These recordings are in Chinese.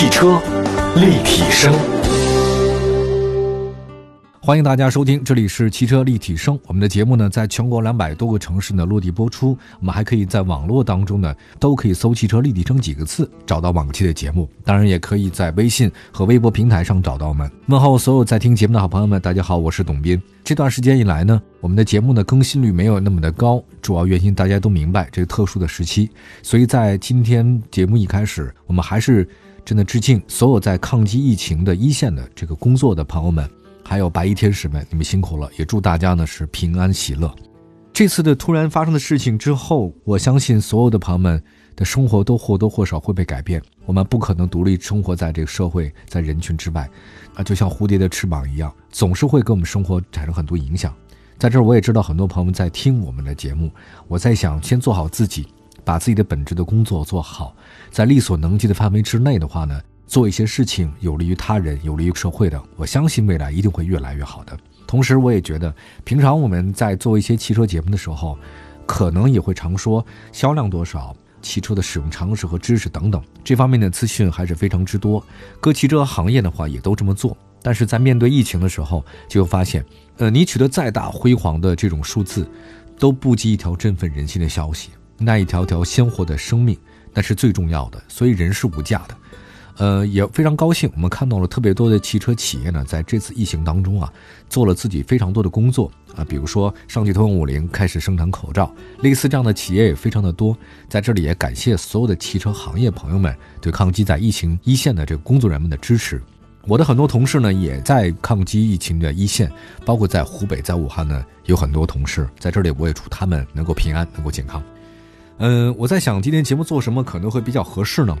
汽车立体声，欢迎大家收听，这里是汽车立体声。我们的节目呢，在全国两百多个城市呢落地播出。我们还可以在网络当中呢，都可以搜“汽车立体声”几个字，找到往期的节目。当然，也可以在微信和微博平台上找到我们。问候所有在听节目的好朋友们，大家好，我是董斌。这段时间以来呢，我们的节目呢更新率没有那么的高，主要原因大家都明白，这个特殊的时期。所以在今天节目一开始，我们还是。真的致敬所有在抗击疫情的一线的这个工作的朋友们，还有白衣天使们，你们辛苦了！也祝大家呢是平安喜乐。这次的突然发生的事情之后，我相信所有的朋友们的生活都或多或少会被改变。我们不可能独立生活在这个社会，在人群之外，啊，就像蝴蝶的翅膀一样，总是会给我们生活产生很多影响。在这儿，我也知道很多朋友们在听我们的节目，我在想，先做好自己。把自己的本职的工作做好，在力所能及的范围之内的话呢，做一些事情有利于他人、有利于社会的，我相信未来一定会越来越好的。同时，我也觉得，平常我们在做一些汽车节目的时候，可能也会常说销量多少、汽车的使用常识和知识等等这方面的资讯还是非常之多。各汽车行业的话也都这么做，但是在面对疫情的时候，就会发现，呃，你取得再大辉煌的这种数字，都不及一条振奋人心的消息。那一条条鲜活的生命，那是最重要的。所以人是无价的，呃，也非常高兴，我们看到了特别多的汽车企业呢，在这次疫情当中啊，做了自己非常多的工作啊，比如说上汽通用五菱开始生产口罩，类似这样的企业也非常的多。在这里也感谢所有的汽车行业朋友们对抗击在疫情一线的这个工作人们的支持。我的很多同事呢，也在抗击疫情的一线，包括在湖北、在武汉呢，有很多同事在这里，我也祝他们能够平安，能够健康。嗯，我在想今天节目做什么可能会比较合适呢？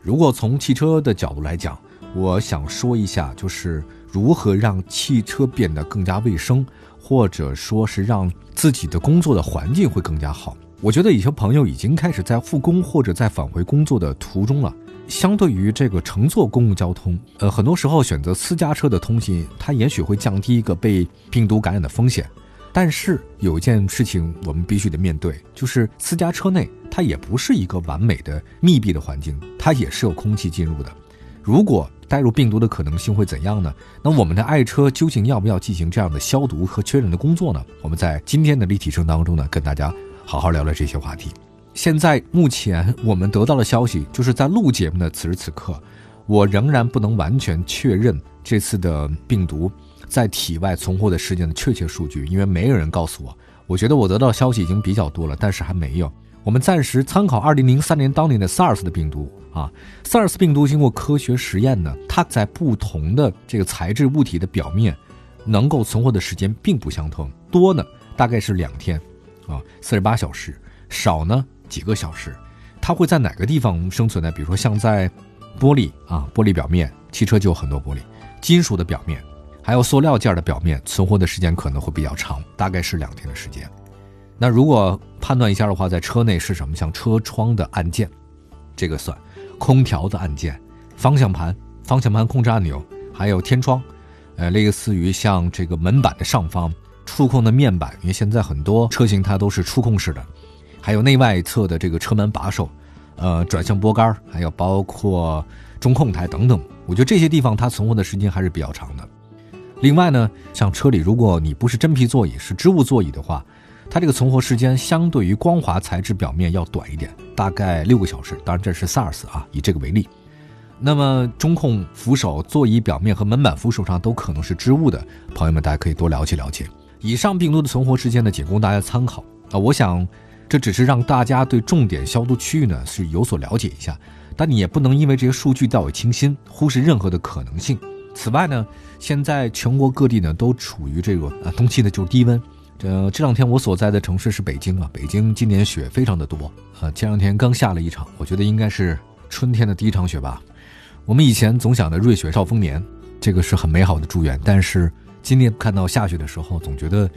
如果从汽车的角度来讲，我想说一下，就是如何让汽车变得更加卫生，或者说是让自己的工作的环境会更加好。我觉得有些朋友已经开始在复工或者在返回工作的途中了。相对于这个乘坐公共交通，呃，很多时候选择私家车的通勤，它也许会降低一个被病毒感染的风险。但是有一件事情我们必须得面对，就是私家车内它也不是一个完美的密闭的环境，它也是有空气进入的。如果带入病毒的可能性会怎样呢？那我们的爱车究竟要不要进行这样的消毒和确认的工作呢？我们在今天的立体声当中呢，跟大家好好聊聊这些话题。现在目前我们得到的消息，就是在录节目的此时此刻，我仍然不能完全确认这次的病毒。在体外存活的时间的确切数据，因为没有人告诉我。我觉得我得到消息已经比较多了，但是还没有。我们暂时参考2003年当年的 SARS 的病毒啊，SARS 病毒经过科学实验呢，它在不同的这个材质物体的表面，能够存活的时间并不相同，多呢大概是两天，啊，四十八小时，少呢几个小时。它会在哪个地方生存呢？比如说像在玻璃啊，玻璃表面，汽车就有很多玻璃，金属的表面。还有塑料件的表面存活的时间可能会比较长，大概是两天的时间。那如果判断一下的话，在车内是什么？像车窗的按键，这个算；空调的按键、方向盘、方向盘控制按钮，还有天窗，呃，类似于像这个门板的上方触控的面板，因为现在很多车型它都是触控式的，还有内外侧的这个车门把手，呃，转向拨杆，还有包括中控台等等。我觉得这些地方它存活的时间还是比较长的。另外呢，像车里，如果你不是真皮座椅，是织物座椅的话，它这个存活时间相对于光滑材质表面要短一点，大概六个小时。当然这是 SARS 啊，以这个为例。那么中控扶手、座椅表面和门板扶手上都可能是织物的，朋友们大家可以多了解了解。以上病毒的存活时间呢，仅供大家参考啊。我想这只是让大家对重点消毒区域呢是有所了解一下，但你也不能因为这些数据掉以轻心，忽视任何的可能性。此外呢，现在全国各地呢都处于这个啊冬季呢就是低温。这这两天我所在的城市是北京啊，北京今年雪非常的多啊，前两天刚下了一场，我觉得应该是春天的第一场雪吧。我们以前总想着瑞雪兆丰年，这个是很美好的祝愿，但是今年看到下雪的时候，总觉得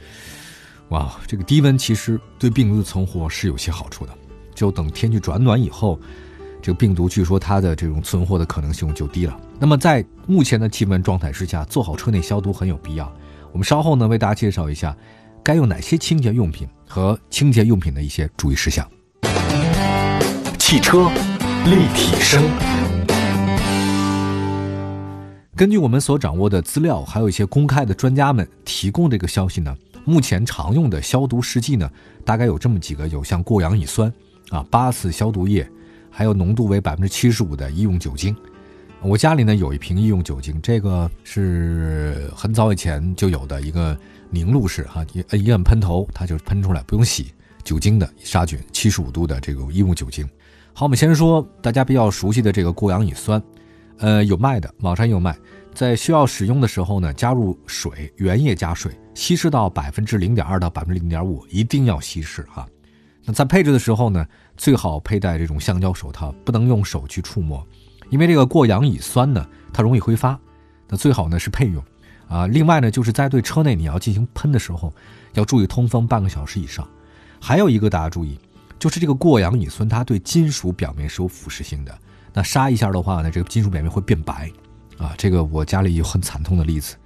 哇，这个低温其实对病毒的存活是有些好处的。就等天气转暖以后。这个病毒据说它的这种存活的可能性就低了。那么在目前的气温状态之下，做好车内消毒很有必要。我们稍后呢为大家介绍一下该用哪些清洁用品和清洁用品的一些注意事项。汽车立体声，根据我们所掌握的资料，还有一些公开的专家们提供这个消息呢，目前常用的消毒试剂呢，大概有这么几个，有像过氧乙酸啊、八四消毒液，还有浓度为百分之七十五的医用酒精。我家里呢有一瓶医用酒精，这个是很早以前就有的一个凝露式哈，一一按喷头它就喷出来，不用洗，酒精的杀菌，七十五度的这个医用酒精。好，我们先说大家比较熟悉的这个过氧乙酸。呃，有卖的，网上也有卖。在需要使用的时候呢，加入水，原液加水，稀释到百分之零点二到百分之零点五，一定要稀释哈。那在配置的时候呢，最好佩戴这种橡胶手套，不能用手去触摸，因为这个过氧乙酸呢，它容易挥发。那最好呢是配用啊。另外呢，就是在对车内你要进行喷的时候，要注意通风半个小时以上。还有一个大家注意，就是这个过氧乙酸它对金属表面是有腐蚀性的。那杀一下的话呢，这个金属表面会变白，啊，这个我家里有很惨痛的例子，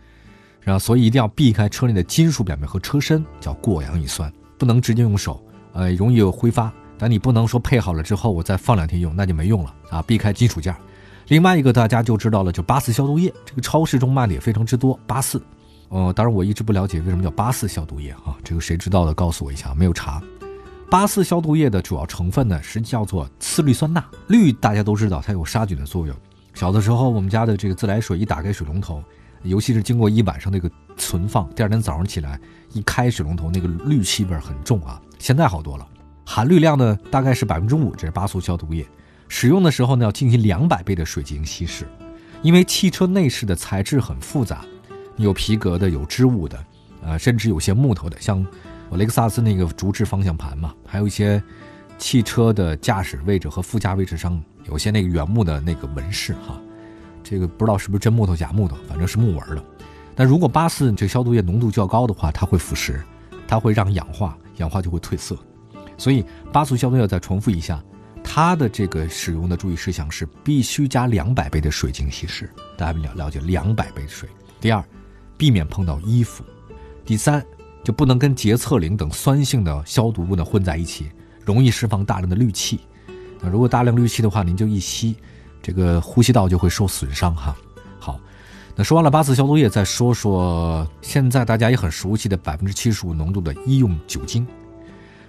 然后所以一定要避开车内的金属表面和车身，叫过氧乙酸，不能直接用手，呃，容易挥发。但你不能说配好了之后我再放两天用，那就没用了啊，避开金属件。另外一个大家就知道了，就八四消毒液，这个超市中卖的也非常之多。八四，呃，当然我一直不了解为什么叫八四消毒液啊，这个谁知道的告诉我一下，没有查。八四消毒液的主要成分呢是叫做次氯酸钠，氯大家都知道它有杀菌的作用。小的时候我们家的这个自来水一打开水龙头，尤其是经过一晚上那个存放，第二天早上起来一开水龙头，那个氯气味很重啊。现在好多了，含氯量呢大概是百分之五，这是八速消毒液。使用的时候呢要进行两百倍的水进行稀释，因为汽车内饰的材质很复杂，有皮革的，有织物的，呃，甚至有些木头的，像。雷克萨斯那个竹制方向盘嘛，还有一些汽车的驾驶位置和副驾位置上有些那个原木的那个纹饰哈，这个不知道是不是真木头假木头，反正是木纹的。但如果八四这个消毒液浓度较高的话，它会腐蚀，它会让氧化，氧化就会褪色。所以八速消毒液再重复一下，它的这个使用的注意事项是必须加两百倍的水进行稀释，大家了了解两百倍水。第二，避免碰到衣服。第三。就不能跟洁厕灵等酸性的消毒物呢混在一起，容易释放大量的氯气。那如果大量氯气的话，您就一吸，这个呼吸道就会受损伤哈。好，那说完了八四消毒液，再说说现在大家也很熟悉的百分之七十五浓度的医用酒精。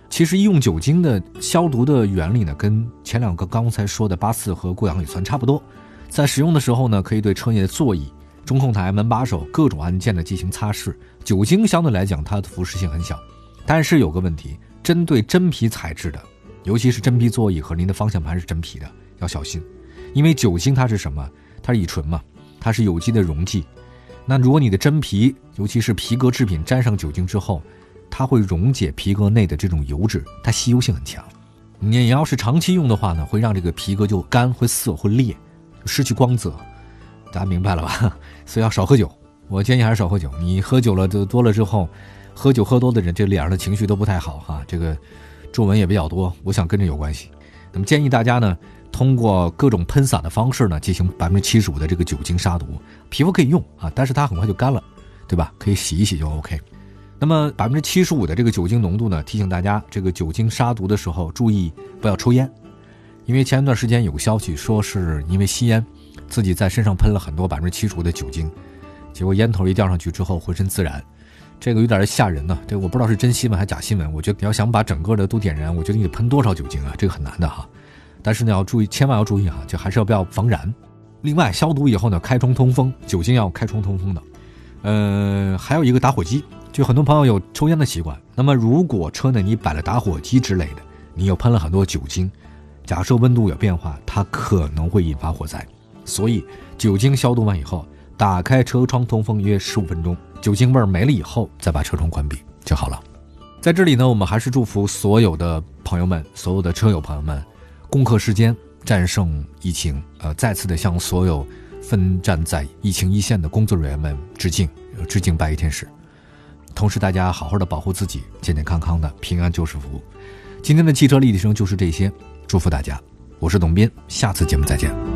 其实医用酒精的消毒的原理呢，跟前两个刚才说的八四和过氧乙酸差不多。在使用的时候呢，可以对车内的座椅。中控台、门把手各种按键的进行擦拭，酒精相对来讲它的腐蚀性很小，但是有个问题，针对真皮材质的，尤其是真皮座椅和您的方向盘是真皮的，要小心，因为酒精它是什么？它是乙醇嘛，它是有机的溶剂。那如果你的真皮，尤其是皮革制品沾上酒精之后，它会溶解皮革内的这种油脂，它吸油性很强。你要是长期用的话呢，会让这个皮革就干、会涩、会裂，失去光泽。大家明白了吧？所以要少喝酒。我建议还是少喝酒。你喝酒了就多了之后，喝酒喝多的人，这脸上的情绪都不太好哈。这个皱纹也比较多，我想跟这有关系。那么建议大家呢，通过各种喷洒的方式呢，进行百分之七十五的这个酒精杀毒。皮肤可以用啊，但是它很快就干了，对吧？可以洗一洗就 OK。那么百分之七十五的这个酒精浓度呢，提醒大家，这个酒精杀毒的时候注意不要抽烟，因为前一段时间有个消息说是因为吸烟。自己在身上喷了很多百分之七十五的酒精，结果烟头一掉上去之后浑身自燃，这个有点吓人呢。这我不知道是真新闻还是假新闻。我觉得你要想把整个的都点燃，我觉得你得喷多少酒精啊？这个很难的哈。但是呢要注意，千万要注意哈，就还是要不要防燃。另外消毒以后呢，开窗通风，酒精要开窗通风的。呃，还有一个打火机，就很多朋友有抽烟的习惯。那么如果车内你摆了打火机之类的，你又喷了很多酒精，假设温度有变化，它可能会引发火灾。所以，酒精消毒完以后，打开车窗通风约十五分钟，酒精味儿没了以后，再把车窗关闭就好了。在这里呢，我们还是祝福所有的朋友们，所有的车友朋友们，攻克时间，战胜疫情。呃，再次的向所有奋战在疫情一线的工作人员们致敬，致敬白衣天使。同时，大家好好的保护自己，健健康康的，平安就是福。今天的汽车立体声就是这些，祝福大家。我是董斌，下次节目再见。